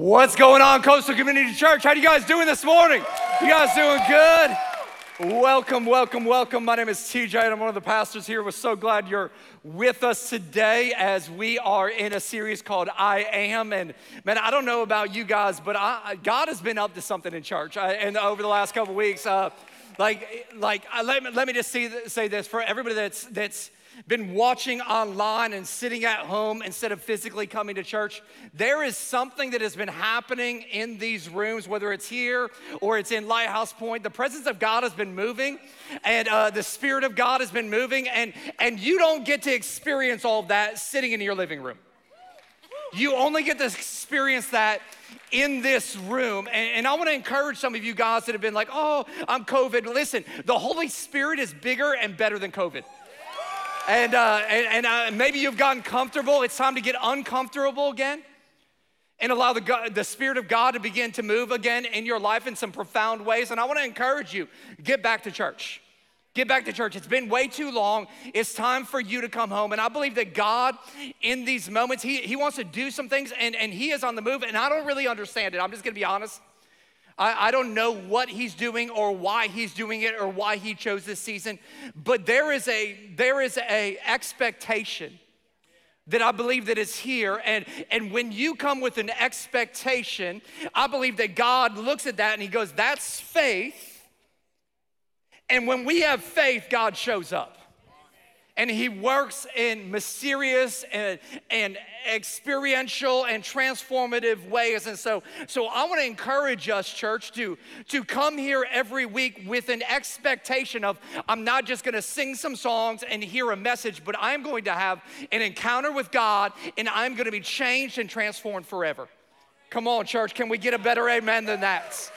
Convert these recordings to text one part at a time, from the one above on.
What's going on, Coastal Community Church? How you guys doing this morning? You guys doing good? Welcome, welcome, welcome. My name is TJ, and I'm one of the pastors here. We're so glad you're with us today as we are in a series called I Am. And man, I don't know about you guys, but I, God has been up to something in church. I, and over the last couple weeks, uh, like, like uh, let, me, let me just see, say this for everybody that's that's been watching online and sitting at home instead of physically coming to church, there is something that has been happening in these rooms, whether it's here or it's in Lighthouse Point. The presence of God has been moving, and uh, the Spirit of God has been moving, and, and you don't get to experience all of that sitting in your living room. You only get to experience that in this room. And, I want to encourage some of you guys that have been like, oh, I'm COVID. Listen, the Holy Spirit is bigger and better than COVID. And, uh, and, and uh, maybe you've gotten comfortable. It's time to get uncomfortable again and allow the, God, the Spirit of God to begin to move again in your life in some profound ways. And I want to encourage you get back to church. Get back to church. It's been way too long. It's time for you to come home. And I believe that God, in these moments, He, he wants to do some things and, and He is on the move. And I don't really understand it. I'm just going to be honest. I, I don't know what he's doing or why he's doing it or why he chose this season, but there is a there is a expectation that I believe that is here. And, and when you come with an expectation, I believe that God looks at that and he goes, that's faith. And when we have faith, God shows up. And he works in mysterious and, and experiential and transformative ways. And so so i want to encourage us church to to come here every week with an expectation of i'm not just going to sing some songs and hear a message but i'm going to have an encounter with god and i'm going to be changed and transformed forever. Come on church can we get a better amen than that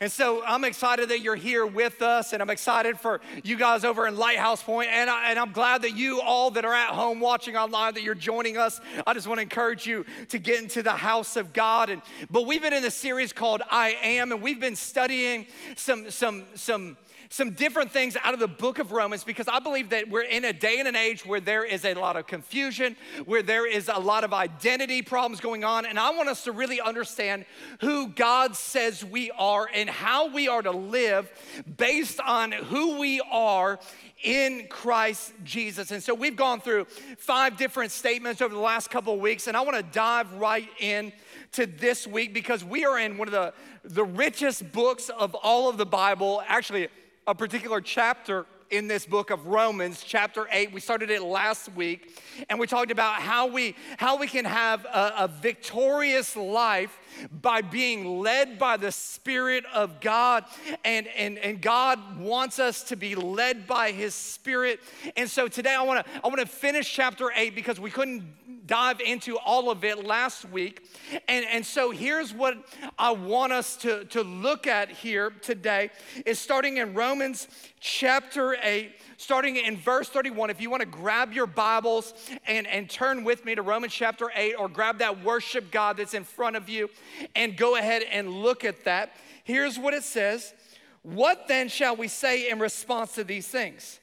and so I'm excited that you're here with us, and I'm excited for you guys over in Lighthouse Point, and, I, and I'm glad that you all that are at home watching online that you're joining us. I just want to encourage you to get into the house of God. And but we've been in a series called I Am, and we've been studying some some some some different things out of the book of Romans because I believe that we're in a day and an age where there is a lot of confusion, where there is a lot of identity problems going on. And I want us to really understand who God says we are and how we are to live based on who we are in Christ Jesus. And so we've gone through five different statements over the last couple of weeks, and I want to dive right in to this week because we are in one of the, the richest books of all of the Bible. Actually, a particular chapter in this book of Romans, chapter 8. We started it last week, and we talked about how we, how we can have a, a victorious life by being led by the Spirit of God. And, and, and God wants us to be led by His Spirit. And so today I wanna, I wanna finish chapter 8 because we couldn't dive into all of it last week. And, and so here's what I want us to, to look at here today is starting in Romans chapter 8 starting in verse 31. If you want to grab your Bibles and, and turn with me to Romans chapter 8, or grab that worship God that's in front of you and go ahead and look at that. Here's what it says What then shall we say in response to these things?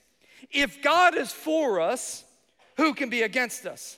If God is for us, who can be against us?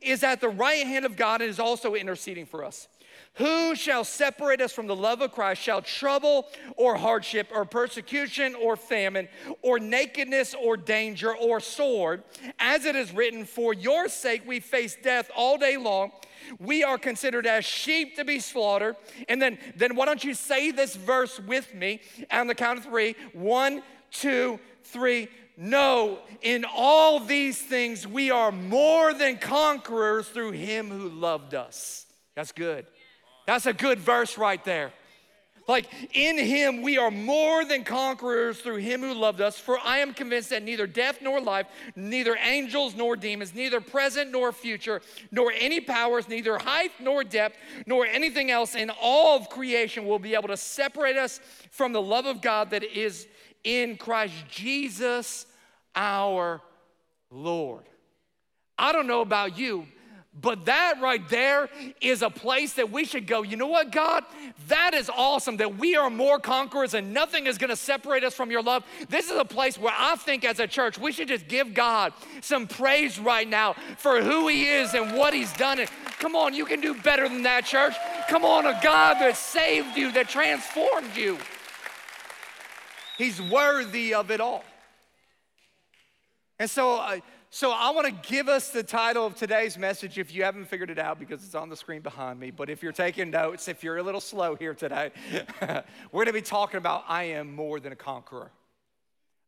is at the right hand of God and is also interceding for us. Who shall separate us from the love of Christ? Shall trouble or hardship or persecution or famine or nakedness or danger or sword? As it is written, For your sake we face death all day long. We are considered as sheep to be slaughtered. And then, then why don't you say this verse with me on the count of three? One, two, three. No, in all these things we are more than conquerors through him who loved us. That's good. That's a good verse right there. Like in him we are more than conquerors through him who loved us. For I am convinced that neither death nor life, neither angels nor demons, neither present nor future, nor any powers, neither height nor depth, nor anything else in all of creation will be able to separate us from the love of God that is in Christ Jesus our Lord. I don't know about you, but that right there is a place that we should go. You know what, God? That is awesome that we are more conquerors and nothing is gonna separate us from your love. This is a place where I think as a church, we should just give God some praise right now for who He is and what He's done. And come on, you can do better than that, church. Come on, a God that saved you, that transformed you. He's worthy of it all. And so, uh, so I want to give us the title of today's message if you haven't figured it out because it's on the screen behind me. But if you're taking notes, if you're a little slow here today, we're going to be talking about I am more than a conqueror.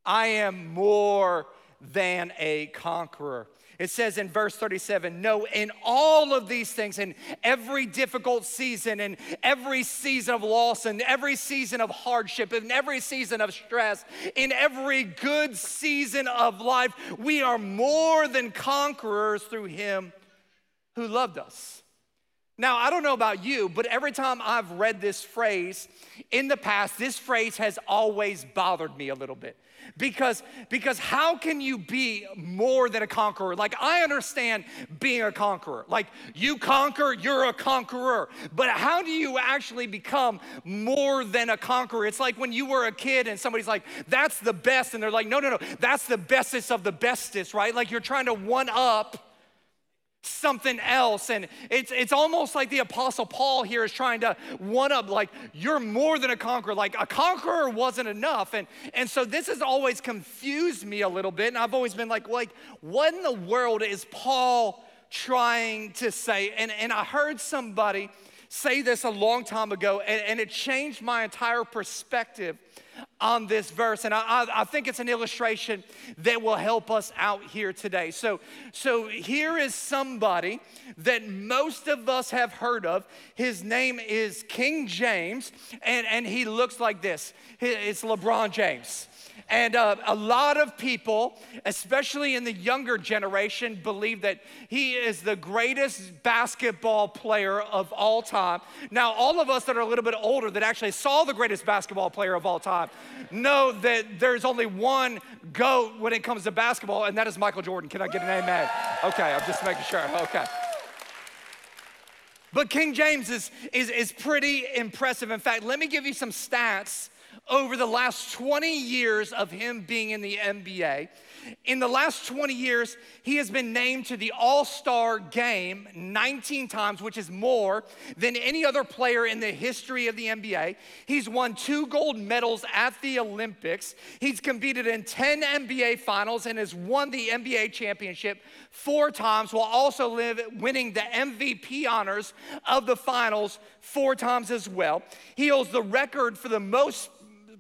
I am more than a conqueror. It says in verse 37 No, in all of these things, in every difficult season, in every season of loss, in every season of hardship, in every season of stress, in every good season of life, we are more than conquerors through Him who loved us. Now, I don't know about you, but every time I've read this phrase in the past, this phrase has always bothered me a little bit. Because because how can you be more than a conqueror? Like i understand being a conqueror. Like you conquer you're a conqueror. But how do you actually become more than a conqueror? It's like when you were a kid and somebody's like that's the best and they're like no no no that's the bestest of the bestest right? Like you're trying to one up something else. And it's, it's almost like the Apostle Paul here is trying to one up, like, you're more than a conqueror. Like, a conqueror wasn't enough. And, and so this has always confused me a little bit. And I've always been like, like, what in the world is Paul trying to say? And, and I heard somebody say this a long time ago, and, and it changed my entire perspective on this verse. And I, I, think it's an illustration that will help us out here today. So, so here is somebody that most of us have heard of. His name is King James, and, and he looks like this it's LeBron James. And uh, a lot of people, especially in the younger generation, believe that he is the greatest basketball player of all time. Now, all of us that are a little bit older that actually saw the greatest basketball player of all time know that there's only one GOAT when it comes to basketball, and that is Michael Jordan. Can I get an amen? Okay, I'm just making sure. Okay. But King James is, is, is pretty impressive. In fact, let me give you some stats over the last 20 years of him being in the NBA. In the last 20 years, he has been named to the All Star game 19 times, which is more than any other player in the history of the NBA. He's won two gold medals at the Olympics. He's competed in 10 NBA finals and has won the NBA championship four times while also live, winning the MVP honors of the finals four times as well. He holds the record for the most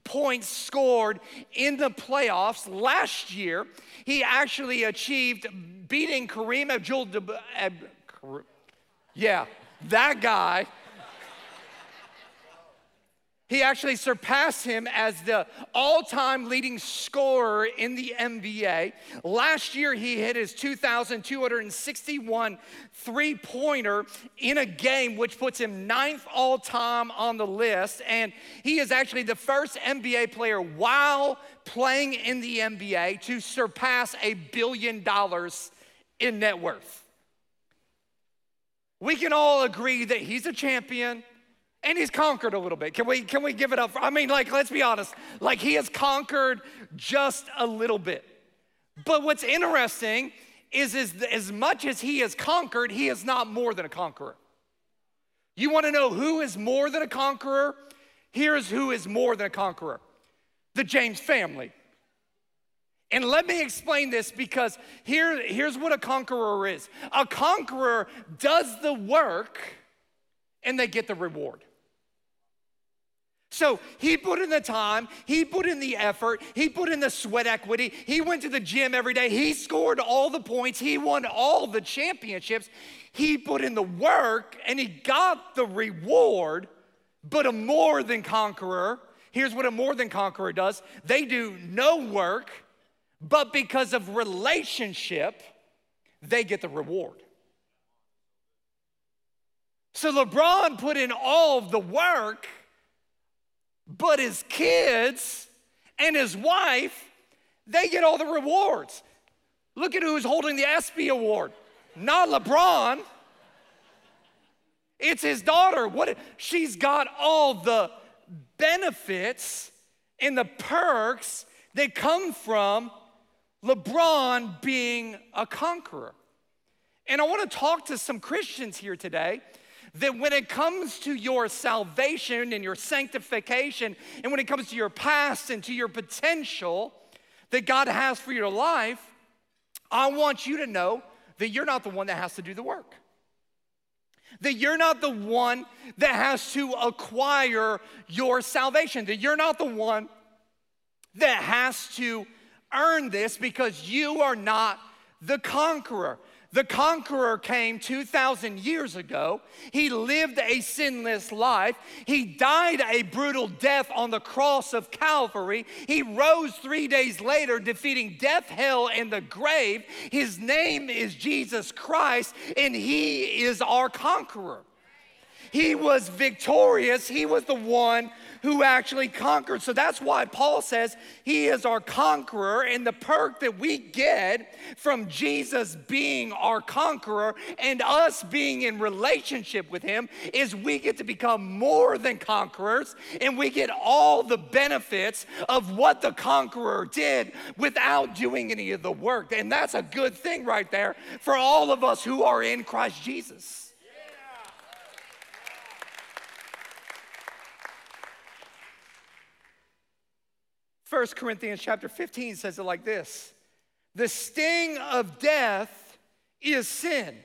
points scored in the playoffs last year. He actually achieved beating Kareem Abdul. Uh, yeah, that guy he actually surpassed him as the all time leading scorer in the NBA. Last year, he hit his 2,261 three pointer in a game, which puts him ninth all time on the list. And he is actually the first NBA player while playing in the NBA to surpass a billion dollars in net worth. We can all agree that he's a champion and he's conquered a little bit. Can we can we give it up? For, I mean, like let's be honest. Like he has conquered just a little bit. But what's interesting is, is as much as he has conquered, he is not more than a conqueror. You want to know who is more than a conqueror? Here's who is more than a conqueror the James family. And let me explain this because here, here's what a conqueror is a conqueror does the work and they get the reward. So he put in the time, he put in the effort, he put in the sweat equity, he went to the gym every day, he scored all the points, he won all the championships, he put in the work and he got the reward. But a more than conqueror, here's what a more than conqueror does they do no work, but because of relationship, they get the reward. So LeBron put in all of the work but his kids and his wife, they get all the rewards. Look at who's holding the ESPY award. Not LeBron. It's his daughter. What she's got all the benefits and the perks that come from LeBron being a conqueror. And I want to talk to some Christians here today that when it comes to your salvation and your sanctification, and when it comes to your past and to your potential that God has for your life, I want you to know that you're not the one that has to do the work. That you're not the one that has to acquire your salvation. That you're not the one that has to earn this because you are not the conqueror. The conqueror came 2,000 years ago. He lived a sinless life. He died a brutal death on the cross of Calvary. He rose three days later, defeating death, hell, and the grave. His name is Jesus Christ, and He is our conqueror. He was victorious. He was the one who actually conquered. So that's why Paul says he is our conqueror. And the perk that we get from Jesus being our conqueror and us being in relationship with him is we get to become more than conquerors and we get all the benefits of what the conqueror did without doing any of the work. And that's a good thing right there for all of us who are in Christ Jesus. 1 Corinthians chapter 15 says it like this. The sting of death is sin,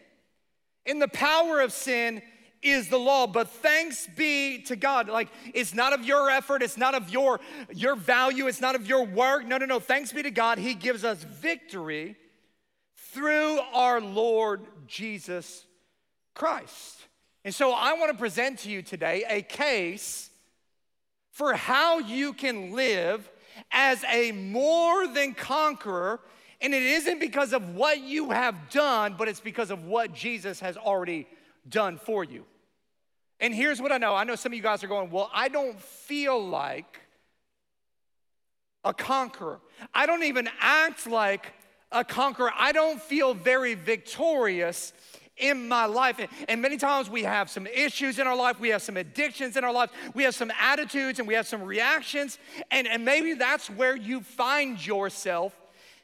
and the power of sin is the law but thanks be to god. Like it's not of your effort it's not of your your value it's not of your work. No no no thanks be to god he gives us victory through our lord jesus christ. And so i want to present to you today a case for how you can live as a more than conqueror. And it isn't because of what you have done, but it's because of what Jesus has already done for you. And here's what I know I know some of you guys are going, Well, I don't feel like a conqueror. I don't even act like a conqueror. I don't feel very victorious in my life. And many times we have some issues in our life, we have some addictions in our life, we have some attitudes and we have some reactions. And, and maybe that's where you find yourself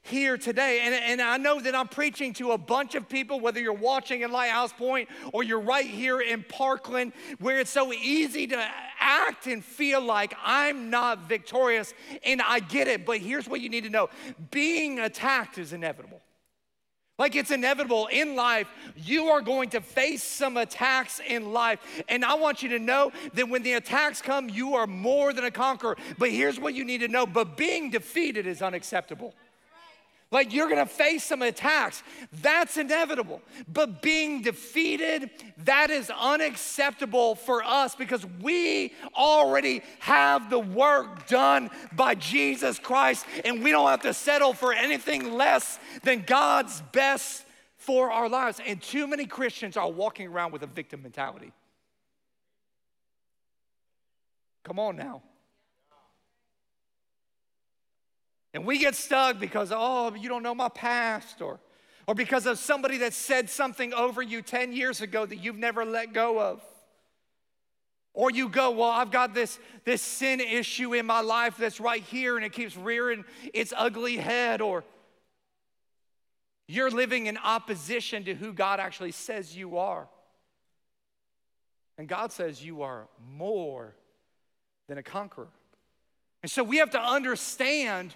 here today. And, and I know that I'm preaching to a bunch of people, whether you're watching in Lighthouse Point or you're right here in Parkland, where it's so easy to act and feel like I'm not victorious. And I get it, but here's what you need to know being attacked is inevitable. Like it's inevitable in life, you are going to face some attacks in life. And I want you to know that when the attacks come, you are more than a conqueror. But here's what you need to know but being defeated is unacceptable. Like you're gonna face some attacks. That's inevitable. But being defeated, that is unacceptable for us because we already have the work done by Jesus Christ and we don't have to settle for anything less than God's best for our lives. And too many Christians are walking around with a victim mentality. Come on now. And we get stuck because, oh, you don't know my past, or, or because of somebody that said something over you 10 years ago that you've never let go of. Or you go, well, I've got this, this sin issue in my life that's right here and it keeps rearing its ugly head. Or you're living in opposition to who God actually says you are. And God says you are more than a conqueror. And so we have to understand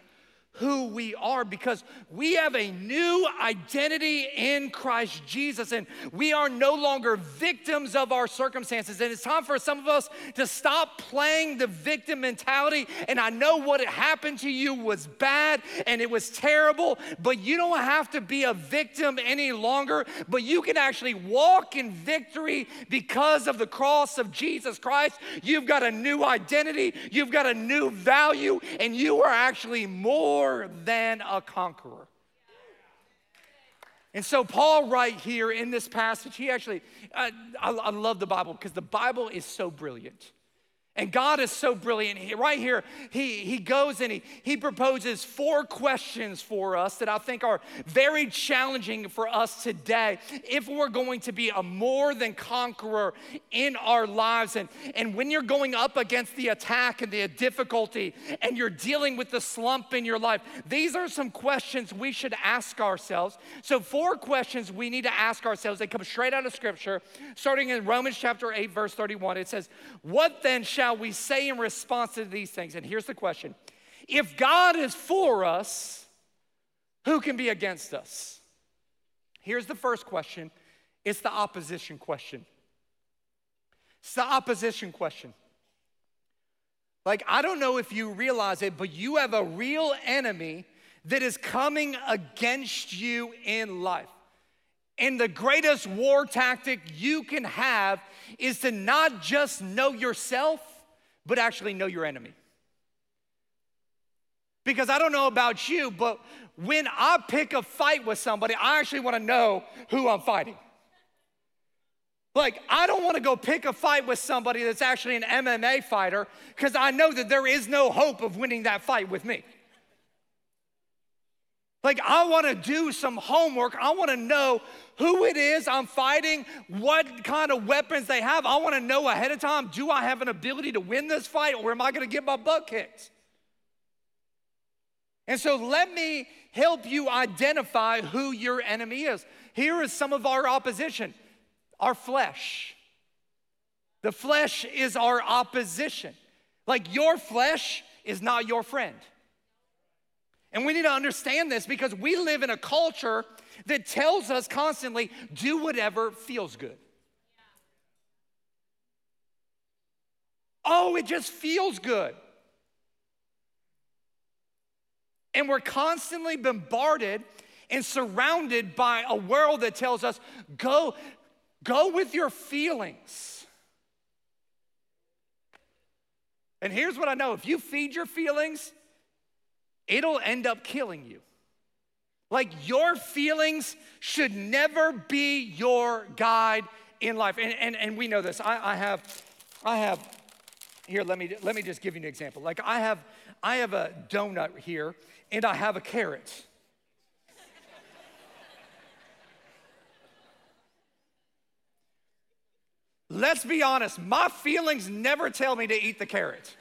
who we are because we have a new identity in Christ Jesus and we are no longer victims of our circumstances. And it's time for some of us to stop playing the victim mentality. And I know what happened to you was bad and it was terrible, but you don't have to be a victim any longer, but you can actually walk in victory because of the cross of Jesus Christ. You've got a new identity, you've got a new value, and you are actually more more than a conqueror. And so, Paul, right here in this passage, he actually, uh, I, I love the Bible because the Bible is so brilliant. And God is so brilliant. He, right here, he, he goes and he, he proposes four questions for us that I think are very challenging for us today if we're going to be a more than conqueror in our lives. And, and when you're going up against the attack and the difficulty and you're dealing with the slump in your life, these are some questions we should ask ourselves. So, four questions we need to ask ourselves. They come straight out of Scripture, starting in Romans chapter 8, verse 31. It says, What then shall shall we say in response to these things? And here's the question If God is for us, who can be against us? Here's the first question it's the opposition question. It's the opposition question. Like, I don't know if you realize it, but you have a real enemy that is coming against you in life. And the greatest war tactic you can have is to not just know yourself, but actually know your enemy. Because I don't know about you, but when I pick a fight with somebody, I actually want to know who I'm fighting. Like, I don't want to go pick a fight with somebody that's actually an MMA fighter because I know that there is no hope of winning that fight with me. Like, I want to do some homework. I want to know who it is I'm fighting, what kind of weapons they have. I want to know ahead of time do I have an ability to win this fight or am I to get my butt kicked? And so, let me help you identify who your enemy is. Here is some of our opposition our flesh. The flesh is our opposition. Like, your flesh is not your friend. And we need to understand this because we live in a culture that tells us constantly do whatever feels good. Oh, it just feels good. And we're constantly bombarded and surrounded by a world that tells us go go with your feelings. And here's what I know, if you feed your feelings, it'll end up killing you. Like your feelings should never be your guide in life. And, and, and we know this. I, I have, I have, here, let me, let me just give you an example. Like I have, I have a donut here and I have a carrot. Let's be honest, my feelings never tell me to eat the carrot.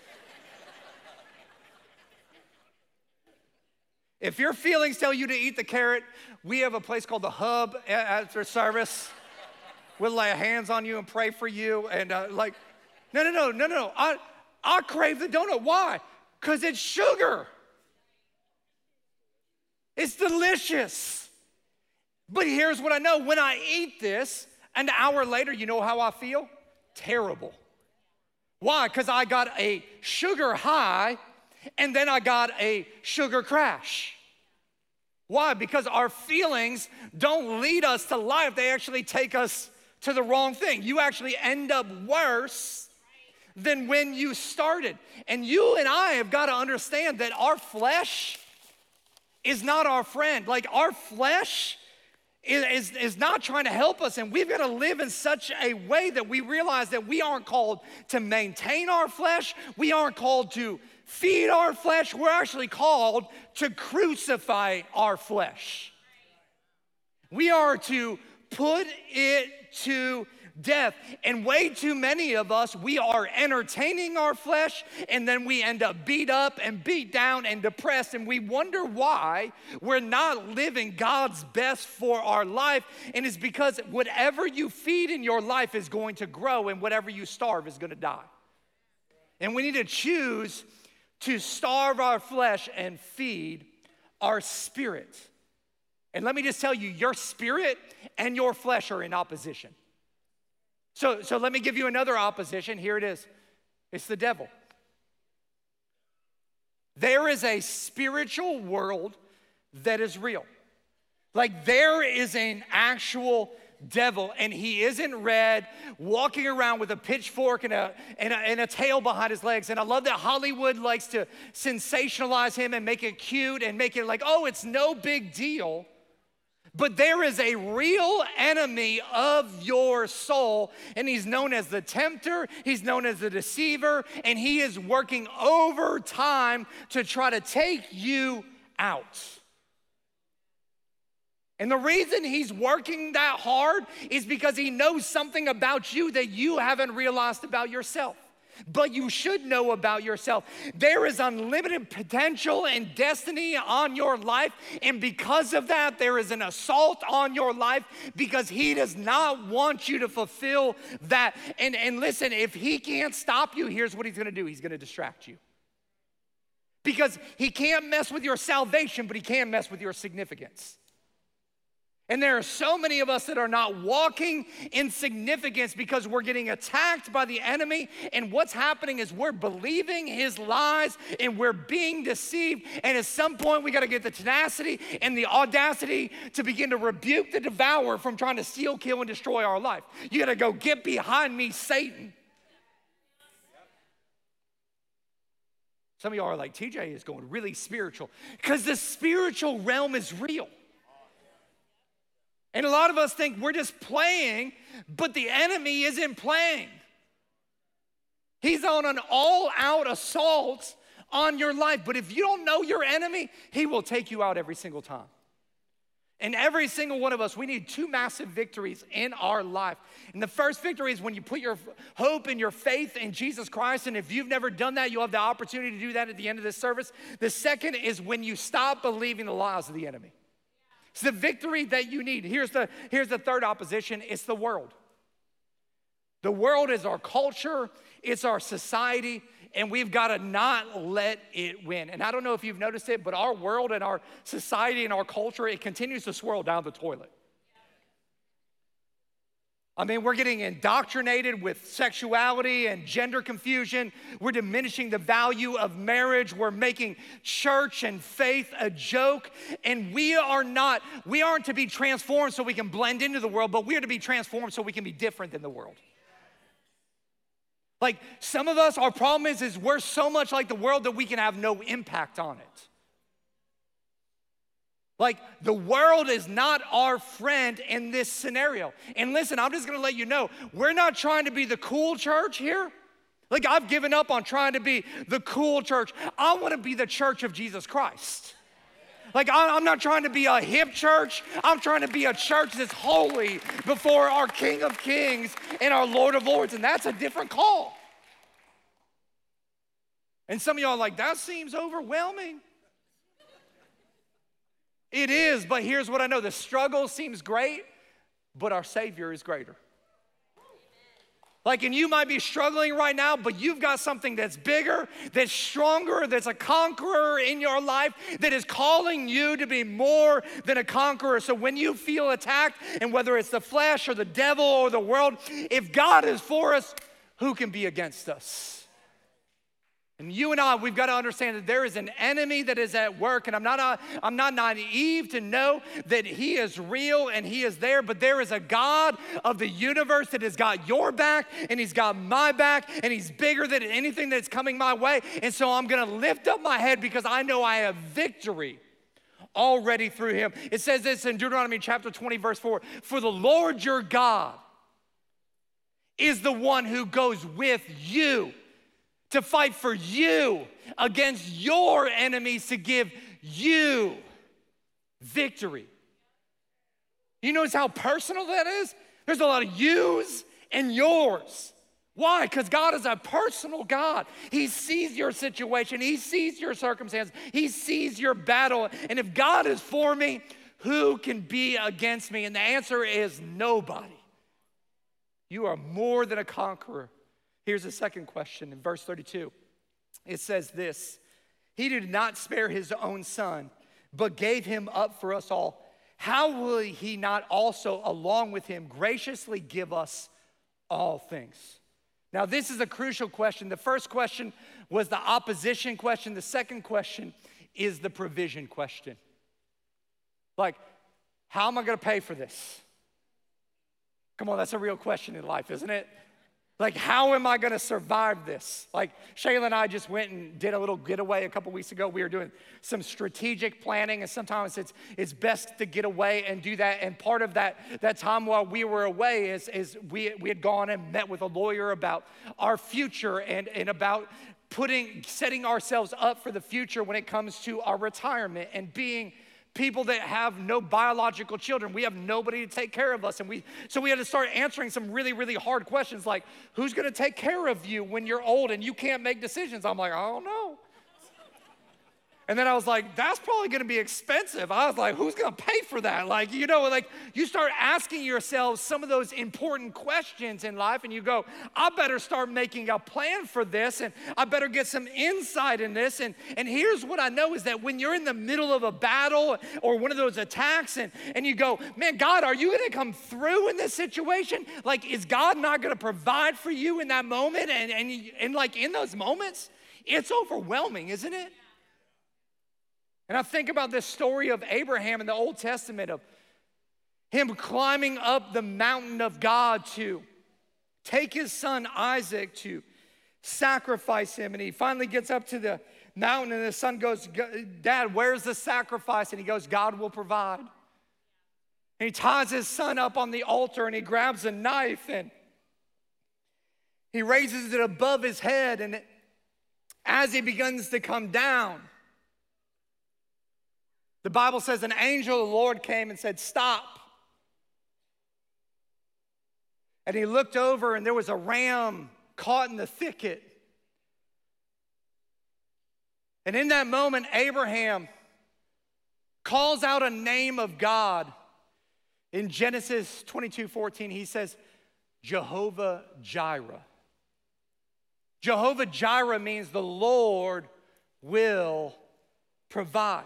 If your feelings tell you to eat the carrot, we have a place called the Hub after service. We'll lay hands on you and pray for you. And uh, like, no, no, no, no, no. I, I crave the donut. Why? Because it's sugar. It's delicious. But here's what I know when I eat this, an hour later, you know how I feel? Terrible. Why? Because I got a sugar high and then I got a sugar crash. Why? Because our feelings don't lead us to life, they actually take us to the wrong thing. You actually end up worse than when you started. And you and I have got to understand that our flesh is not our friend. Like our flesh is, is, not trying to help us. And we've got to live in such a way that we realize that we aren't called to maintain our flesh, we aren't called to feed our flesh, we're actually called to crucify our flesh. We are to put it to death. And way too many of us, we are entertaining our flesh and then we end up beat up and beat down and depressed. And we wonder why we're not living God's best for our life. And it's because whatever you feed in your life is going to grow and whatever you starve is going to die. And we need to choose to starve our flesh and feed our spirit. And let me just tell you, your spirit and your flesh are in opposition. So, so let me give you another opposition. Here it is it's the devil. There is a spiritual world that is real. Like there is an actual devil, and he isn't red, walking around with a pitchfork and a, and a, and a tail behind his legs. And I love that Hollywood likes to sensationalize him and make it cute and make it like, oh, it's no big deal. But there is a real enemy of your soul, and he's known as the tempter, he's known as the deceiver, and he is working overtime to try to take you out. And the reason he's working that hard is because he knows something about you that you haven't realized about yourself but you should know about yourself. There is unlimited potential and destiny on your life, and because of that, there is an assault on your life because He does not want you to fulfill that. And, and listen, if He can't stop you, here's what He's gonna do He's gonna distract you. Because He can't mess with your salvation, but He can mess with your significance. And there are so many of us that are not walking in significance because we're getting attacked by the enemy. And what's happening is we're believing his lies and we're being deceived. And at some point, we got to get the tenacity and the audacity to begin to rebuke the devourer from trying to steal, kill, and destroy our life. You got to go, get behind me, Satan. Some of y'all are like, TJ is going really spiritual because the spiritual realm is real. And a lot of us think we're just playing, but the enemy isn't playing. He's on an all out assault on your life. But if you don't know your enemy, he will take you out every single time. And every single one of us, we need two massive victories in our life. And the first victory is when you put your hope and your faith in Jesus Christ. And if you've never done that, you'll have the opportunity to do that at the end of this service. The second is when you stop believing the lies of the enemy. It's the victory that you need. Here's the, here's the third opposition it's the world. The world is our culture, it's our society, and we've got to not let it win. And I don't know if you've noticed it, but our world and our society and our culture, it continues to swirl down the toilet. I mean, we're getting indoctrinated with sexuality and gender confusion. We're diminishing the value of marriage. We're making church and faith a joke. And we are not, we aren't to be transformed so we can blend into the world, but we are to be transformed so we can be different than the world. Like some of us, our problem is, is we're so much like the world that we can have no impact on it. Like the world is not our friend in this scenario. And listen, I'm just gonna let you know, we're not trying to be the cool church here. Like I've given up on trying to be the cool church. I wanna be the church of Jesus Christ. Like, I'm not trying to be a hip church. I'm trying to be a church that's holy before our King of Kings and our Lord of Lords. And that's a different call. And some of y'all are like, that seems overwhelming. It is, but here's what I know the struggle seems great, but our Savior is greater. Like, and you might be struggling right now, but you've got something that's bigger, that's stronger, that's a conqueror in your life, that is calling you to be more than a conqueror. So when you feel attacked, and whether it's the flesh or the devil or the world, if God is for us, who can be against us? And you and I, we've got to understand that there is an enemy that is at work. And I'm not, uh, I'm not naive to know that he is real and he is there, but there is a God of the universe that has got your back and he's got my back and he's bigger than anything that's coming my way. And so I'm going to lift up my head because I know I have victory already through him. It says this in Deuteronomy chapter 20, verse 4 For the Lord your God is the one who goes with you to fight for you against your enemies to give you victory. You notice how personal that is? There's a lot of yous and yours. Why? Because God is a personal God. He sees your situation, He sees your circumstance, He sees your battle. And if God is for me, who can be against me? And the answer is nobody. You are more than a conqueror Here's the second question in verse 32. It says this He did not spare his own son, but gave him up for us all. How will he not also, along with him, graciously give us all things? Now, this is a crucial question. The first question was the opposition question, the second question is the provision question. Like, how am I gonna pay for this? Come on, that's a real question in life, isn't it? Like, how am I gonna survive this? Like, Shayla and I just went and did a little getaway a couple weeks ago. We were doing some strategic planning, and sometimes it's, it's best to get away and do that. And part of that, that time while we were away is, is we, we had gone and met with a lawyer about our future and, and about putting, setting ourselves up for the future when it comes to our retirement and being people that have no biological children. We have nobody to take care of us. And we so we had to start answering some really, really hard questions like, who's gonna take care of you when you're old and you can't make decisions? I'm like, I don't know. And then I was like, that's probably gonna be expensive. I was like, who's gonna pay for that? Like, you know, like you start asking yourself some of those important questions in life, and you go, I better start making a plan for this, and I better get some insight in this. And, and here's what I know is that when you're in the middle of a battle or one of those attacks, and, and you go, man, God, are you gonna come through in this situation? Like, is God not gonna provide for you in that moment? And, and, and like in those moments, it's overwhelming, isn't it? And I think about this story of Abraham in the Old Testament of him climbing up the mountain of God to take his son Isaac to sacrifice him. And he finally gets up to the mountain, and the son goes, Dad, where's the sacrifice? And he goes, God will provide. And he ties his son up on the altar and he grabs a knife and he raises it above his head. And as he begins to come down, the Bible says an angel of the Lord came and said, Stop. And he looked over, and there was a ram caught in the thicket. And in that moment, Abraham calls out a name of God. In Genesis 22 14, he says, Jehovah Jireh. Jehovah Jireh means the Lord will provide.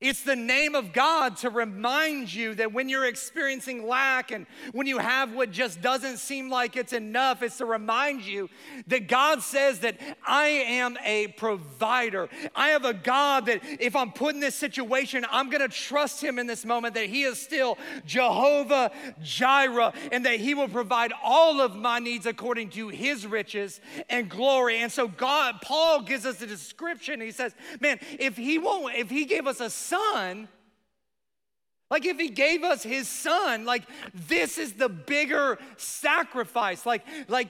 It's the name of God to remind you that when you're experiencing lack and when you have what just doesn't seem like it's enough, it's to remind you that God says that I am a provider. I have a God that if I'm put in this situation, I'm gonna trust Him in this moment that He is still Jehovah Jireh and that He will provide all of my needs according to His riches and glory. And so, God, Paul gives us a description. He says, Man, if He won't, if He gave us a son, like if he gave us his son, like this is the bigger sacrifice. Like, like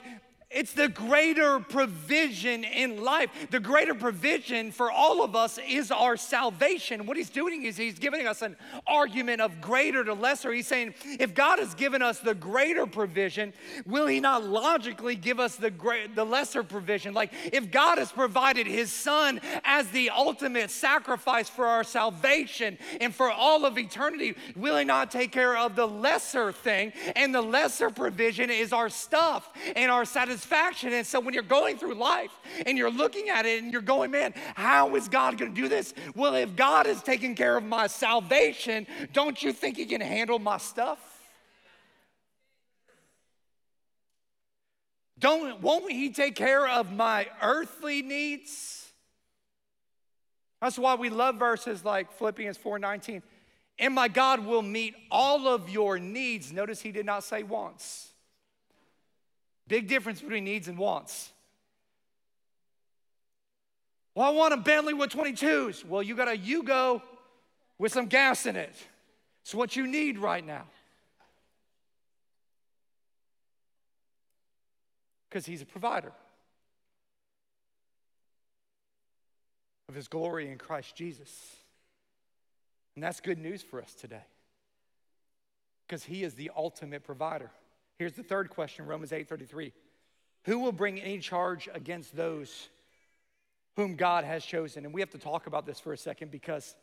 it's the greater provision in life. The greater provision for all of us is our salvation. What he's doing is he's giving us an argument of greater to lesser. He's saying, if God has given us the greater provision, will he not logically give us the great, the lesser provision? Like if God has provided his son as the ultimate sacrifice for our salvation and for all of eternity, will he not take care of the lesser thing? And the lesser provision is our stuff and our satisfaction satisfaction. And so when you're going through life and you're looking at it and you're going, man, how is God going to do this? Well, if God is taking care of my salvation, don't you think He can handle my stuff? Don't, won't He take care of my earthly needs? That's why we love verses like Philippians 4:19. And my God will meet all of your needs. Notice he did not say wants. Big difference between needs and wants. Well, I want a Bentley with 22s. Well, you got a Yugo with some gas in it. It's what you need right now. Because he's a provider of his glory in Christ Jesus. And that's good news for us today. Because he is the ultimate provider. Here's the third question, Romans 8:33. Who will bring any charge against those whom God has chosen? And we have to talk about this for a second because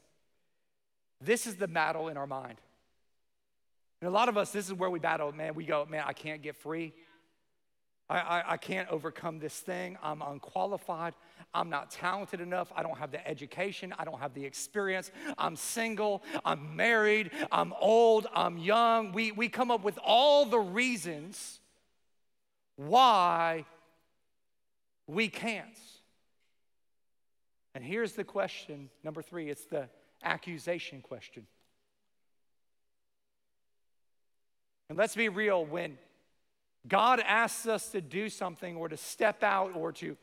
this is the battle in our mind. And a lot of us, this is where we battle, man. We go, man, I can't get free. I, I, I, can't overcome this thing. I'm unqualified. I'm not talented enough. I don't have the education. I don't have the experience. I'm single. I'm married. I'm old. I'm young. We, we come up with all the reasons why we can't. And here's the question number three it's the accusation question. And let's be real when God asks us to do something or to step out or to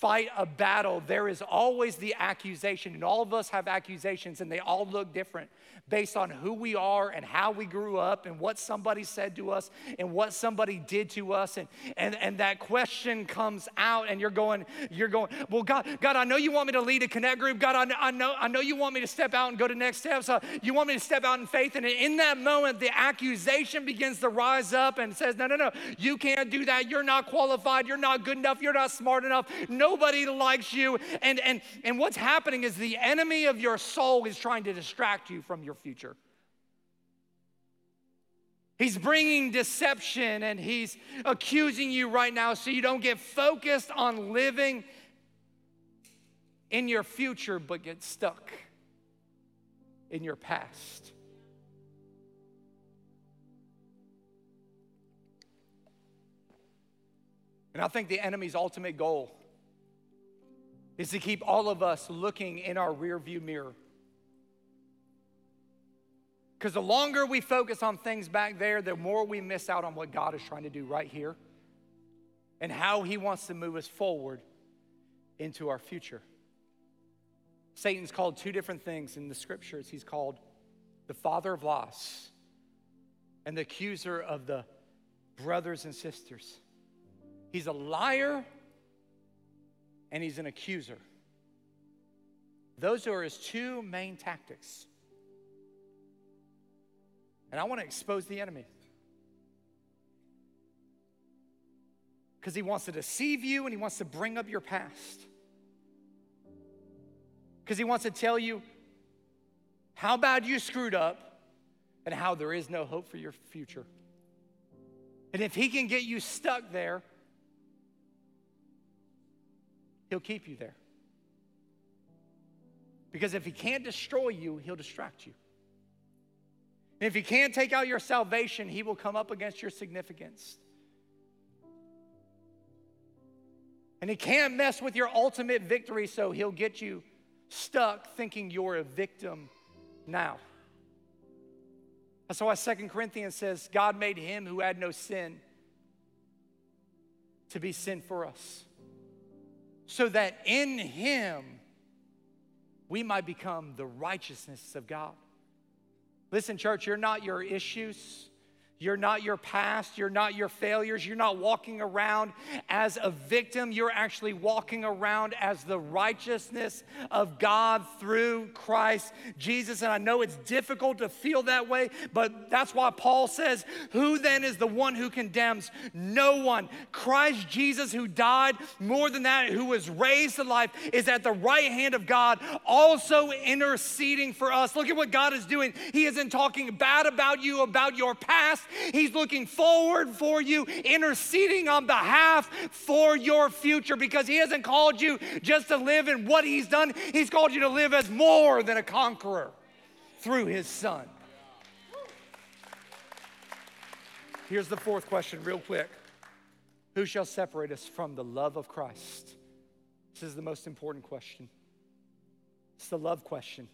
fight a battle, there is always the accusation, and all of us have accusations, and they all look different based on who we are and how we grew up and what somebody said to us and what somebody did to us. And, and, and that question comes out, and you're going, you're going, well, God, God, I know you want me to lead a connect group. God, I, I know, I know you want me to step out and go to next steps. Uh, you want me to step out in faith. And in that moment, the accusation begins to rise up and says, no, no, no, you can't do that. You're not qualified. You're not good enough. You're not smart enough. No Nobody likes you. And, and, and what's happening is the enemy of your soul is trying to distract you from your future. He's bringing deception and he's accusing you right now so you don't get focused on living in your future, but get stuck in your past. And I think the enemy's ultimate goal is to keep all of us looking in our rearview mirror. Because the longer we focus on things back there, the more we miss out on what God is trying to do right here and how He wants to move us forward into our future. Satan's called two different things in the scriptures. He's called the father of lies and the accuser of the brothers and sisters. He's a liar and he's an accuser. Those are his two main tactics. And I want to expose the enemy. Because he wants to deceive you and he wants to bring up your past. Because he wants to tell you how bad you screwed up and how there is no hope for your future. And if he can get you stuck there, he'll keep you there. Because if he can't destroy you, he'll distract you. And if he can't take out your salvation, he will come up against your significance. And he can't mess with your ultimate victory, so he'll get you stuck thinking you're a victim now. That's why Second Corinthians says God made him who had no sin to be sin for us so that in him we might become the righteousness of God. Listen, church, you're not your issues. You're not your past. You're not your failures. You're not walking around as a victim. You're actually walking around as the righteousness of God through Christ Jesus. And I know it's difficult to feel that way, but that's why Paul says, Who then is the one who condemns? No one. Christ Jesus, who died, more than that, who was raised to life, is at the right hand of God, also interceding for us. Look at what God is doing. He isn't talking bad about you, about your past. He's looking forward for you, interceding on behalf for your future because He hasn't called you just to live in what He's done, He's called you to live as more than a conqueror through His Son. Here's the fourth question, real quick Who shall separate us from the love of Christ? This is the most important question. It's the love question.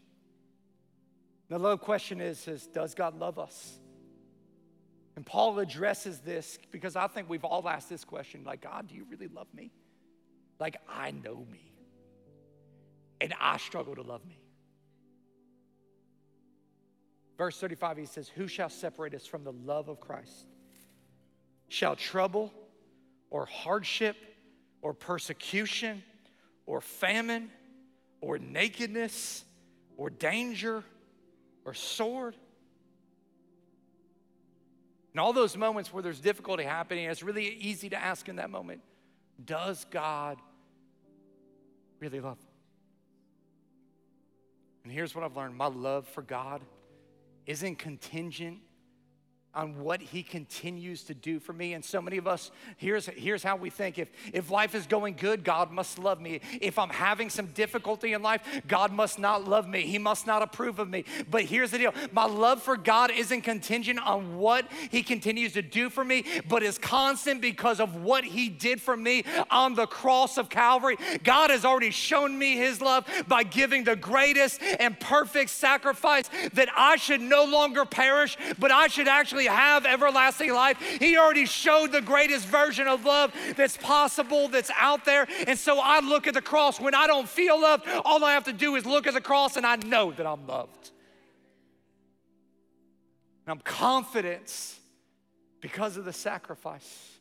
The love question is, is Does God love us? And Paul addresses this because I think we've all asked this question like, God, do you really love me? Like, I know me. And I struggle to love me. Verse 35, he says, Who shall separate us from the love of Christ? Shall trouble or hardship or persecution or famine or nakedness or danger or sword? And all those moments where there's difficulty happening, it's really easy to ask in that moment Does God really love? And here's what I've learned my love for God isn't contingent on what he continues to do for me. And so many of us, here's, here's how we think if, if life is going good, God must love me. If I'm having some difficulty in life, God must not love me. He must not approve of me. But here's the deal my love for God isn't contingent on what he continues to do for me, but is constant because of what he did for me on the cross of Calvary. God has already shown me his love by giving the greatest and perfect sacrifice that I should no longer perish, but I should actually have everlasting life. He already showed the greatest version of love that's possible, that's out there. And so I look at the cross. When I don't feel loved, all I have to do is look at the cross and I know that I'm loved. And I'm confident because of the sacrifice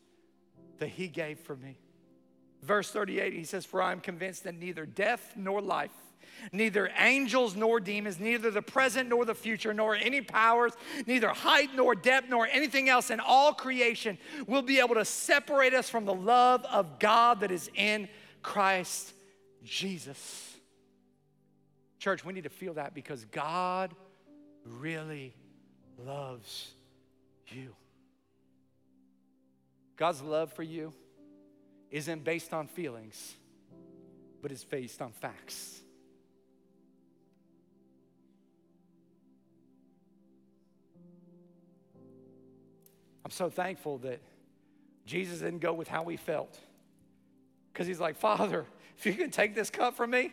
that He gave for me. Verse 38, he says, For I am convinced that neither death nor life, neither angels nor demons, neither the present nor the future, nor any powers, neither height nor depth, nor anything else in all creation will be able to separate us from the love of God that is in Christ Jesus. Church, we need to feel that because God really loves you. God's love for you isn't based on feelings, but is based on facts. I'm so thankful that Jesus didn't go with how he felt. Because he's like, Father, if you can take this cup from me,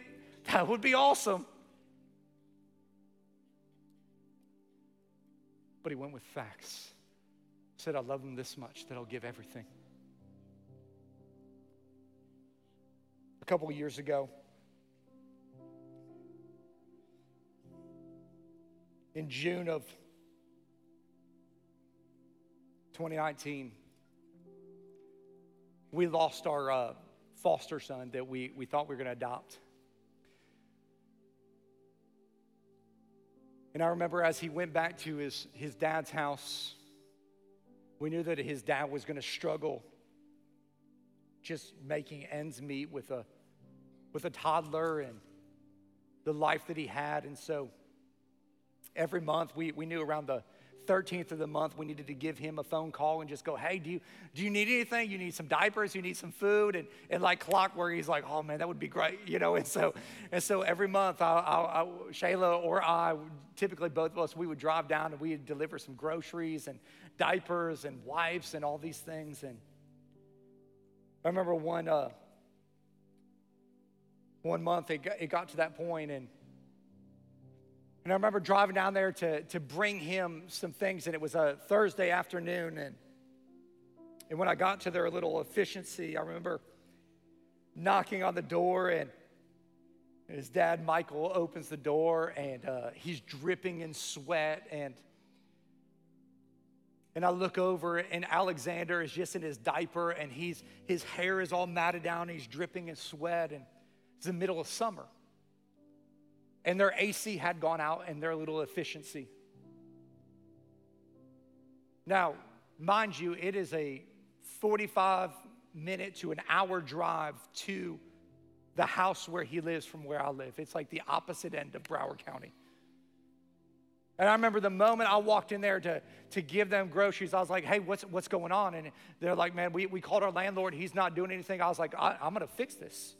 that would be awesome. But he went with facts. Said, I love him this much that I'll give everything. a couple years ago. In June of 2019, we lost our uh, foster son that we, we thought we were going to adopt. And I remember as he went back to his, his dad's house, we knew that his dad was going to struggle just making ends meet with a with a toddler and the life that he had. And so every month, we, we knew around the 13th of the month, we needed to give him a phone call and just go, hey, do you, do you need anything? You need some diapers? You need some food? And, and like clockwork, he's like, oh man, that would be great, you know? And so, and so every month, I, I, I, Shayla or I, typically both of us, we would drive down and we'd deliver some groceries and diapers and wipes and all these things. And I remember one, uh, one month it got, it got to that point and and I remember driving down there to, to bring him some things, and it was a Thursday afternoon. And, and when I got to their little efficiency, I remember knocking on the door, and his dad, Michael, opens the door, and uh, he's dripping in sweat. And, and I look over, and Alexander is just in his diaper, and he's, his hair is all matted down, he's dripping in sweat. And it's the middle of summer. And their AC had gone out and their little efficiency. Now, mind you, it is a 45 minute to an hour drive to the house where he lives from where I live. It's like the opposite end of Broward County. And I remember the moment I walked in there to, to give them groceries, I was like, hey, what's, what's going on? And they're like, man, we, we called our landlord. He's not doing anything. I was like, I, I'm going to fix this.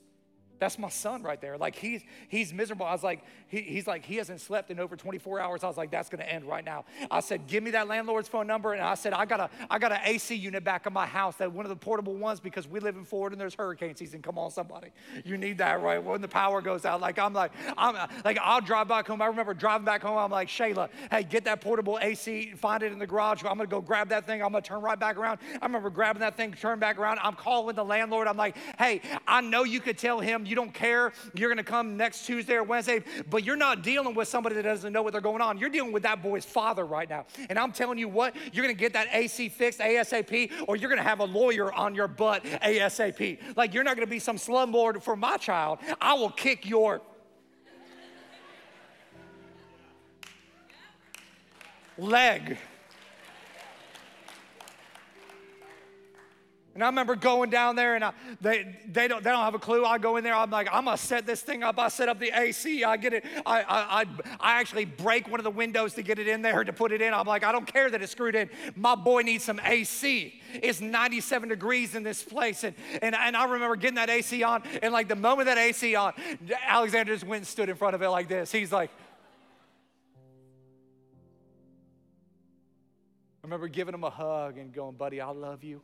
That's my son right there. Like he's he's miserable. I was like, he, he's like, he hasn't slept in over 24 hours. I was like, that's gonna end right now. I said, give me that landlord's phone number. And I said, I got a I got an AC unit back in my house, that one of the portable ones, because we live in Florida and there's hurricane season. Come on, somebody. You need that, right? When the power goes out. Like I'm like, I'm like, I'll drive back home. I remember driving back home, I'm like, Shayla, hey, get that portable AC, find it in the garage. I'm gonna go grab that thing. I'm gonna turn right back around. I remember grabbing that thing, turn back around. I'm calling the landlord. I'm like, hey, I know you could tell him you don't care you're going to come next Tuesday or Wednesday, but you're not dealing with somebody that doesn't know what they're going on. You're dealing with that boy's father right now. And I'm telling you what, you're going to get that AC fixed ASAP, or you're going to have a lawyer on your butt ASAP. Like, you're not going to be some slumlord for my child. I will kick your leg. And I remember going down there and I, they, they, don't, they don't have a clue. I go in there, I'm like, I'm gonna set this thing up. I set up the AC, I get it. I, I, I, I actually break one of the windows to get it in there to put it in. I'm like, I don't care that it's screwed in. My boy needs some AC. It's 97 degrees in this place. And, and, and I remember getting that AC on. And like the moment that AC on, Alexander just went and stood in front of it like this. He's like, I remember giving him a hug and going, buddy, I love you.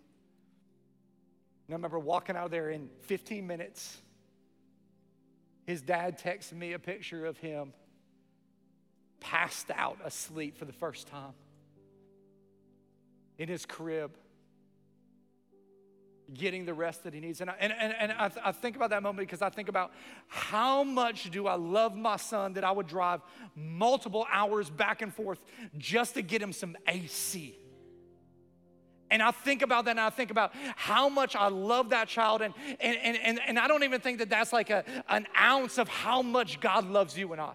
And I remember walking out of there in 15 minutes. His dad texted me a picture of him passed out asleep for the first time. in his crib, getting the rest that he needs. And I, and, and, and I, th- I think about that moment because I think about how much do I love my son that I would drive multiple hours back and forth just to get him some AC. And I think about that and I think about how much I love that child. And, and, and, and, I don't even think that that's like a, an ounce of how much God loves you and I.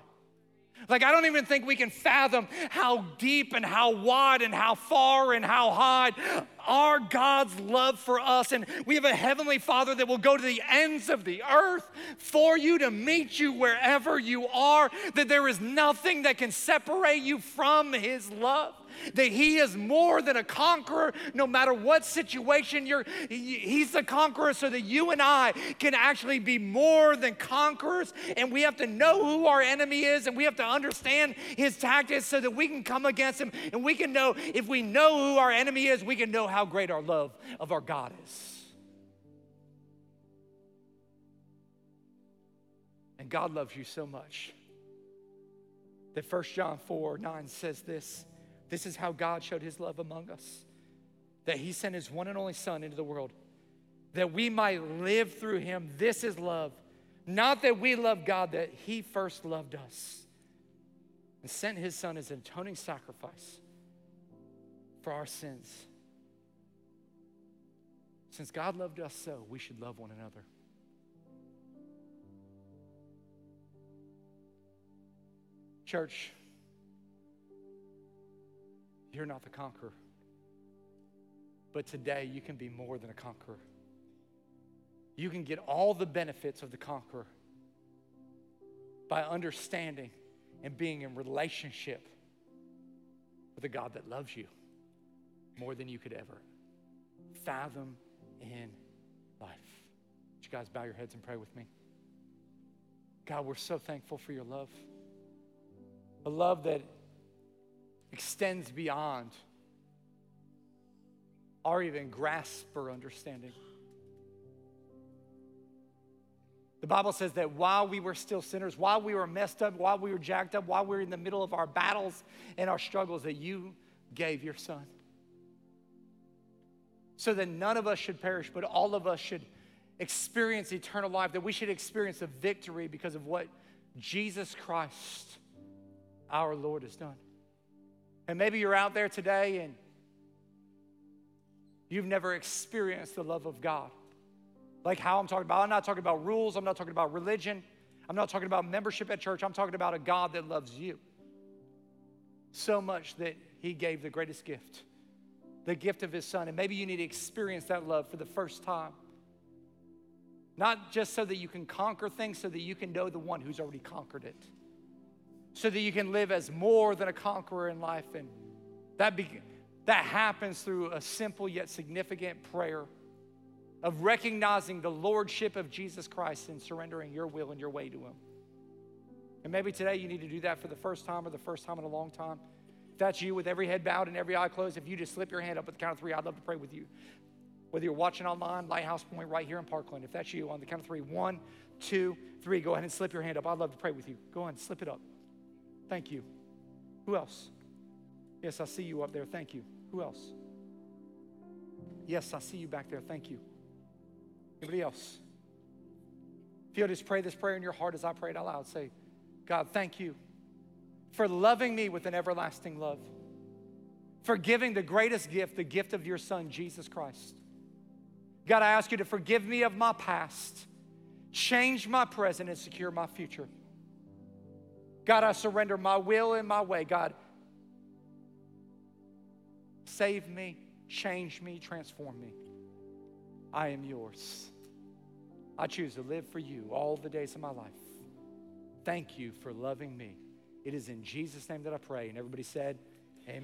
Like, I don't even think we can fathom how deep and how wide and how far and how high our God's love for us. And we have a heavenly Father that will go to the ends of the earth for you to meet you wherever you are, that there is nothing that can separate you from His love that he is more than a conqueror no matter what situation you're he's the conqueror so that you and I can actually be more than conquerors and we have to know who our enemy is and we have to understand his tactics so that we can come against him and we can know if we know who our enemy is we can know how great our love of our God is. And God loves you so much that 1 John 4 9 says this this is how God showed his love among us that he sent his one and only Son into the world that we might live through him. This is love. Not that we love God, that he first loved us and sent his Son as an atoning sacrifice for our sins. Since God loved us so, we should love one another. Church, you're not the conqueror. But today, you can be more than a conqueror. You can get all the benefits of the conqueror by understanding and being in relationship with a God that loves you more than you could ever fathom in life. Would you guys bow your heads and pray with me? God, we're so thankful for your love. A love that extends beyond our even grasp or understanding. The Bible says that while we were still sinners, while we were messed up, while we were jacked up, while we were in the middle of our battles and our struggles, that you gave your son. So that none of us should perish, but all of us should experience eternal life, that we should experience a victory because of what Jesus Christ, our Lord, has done. And maybe you're out there today and you've never experienced the love of God. Like how I'm talking about. I'm not talking about rules, I'm not talking about religion, I'm not talking about membership at church. I'm talking about a God that loves you so much that he gave the greatest gift the gift of his son. And maybe you need to experience that love for the first time. Not just so that you can conquer things, so that you can know the one who's already conquered it so that you can live as more than a conqueror in life. And that, be, that happens through a simple yet significant prayer of recognizing the lordship of Jesus Christ and surrendering your will and your way to Him. And maybe today you need to do that for the first time or the first time in a long time. If that's you with every head bowed and every eye closed, if you just slip your hand up at the count of three, I'd love to pray with you. Whether you're watching online, Lighthouse Point right here in Parkland, if that's you, on the count of three, one, two, three, go ahead and slip your hand up. I'd love to pray with you. Go ahead and slip it up. Thank you. Who else? Yes, I see you up there. Thank you. Who else? Yes, I see you back there. Thank you. Anybody else? If you'll just pray this prayer in your heart as I pray it out loud, say, God, thank you for loving me with an everlasting love, for giving the greatest gift, the gift of your Son, Jesus Christ. God, I ask you to forgive me of my past, change my present, and secure my future. God, I surrender my will and my way. God, save me, change me, transform me. I am yours. I choose to live for you all the days of my life. Thank you for loving me. It is in Jesus' name that I pray. And everybody said,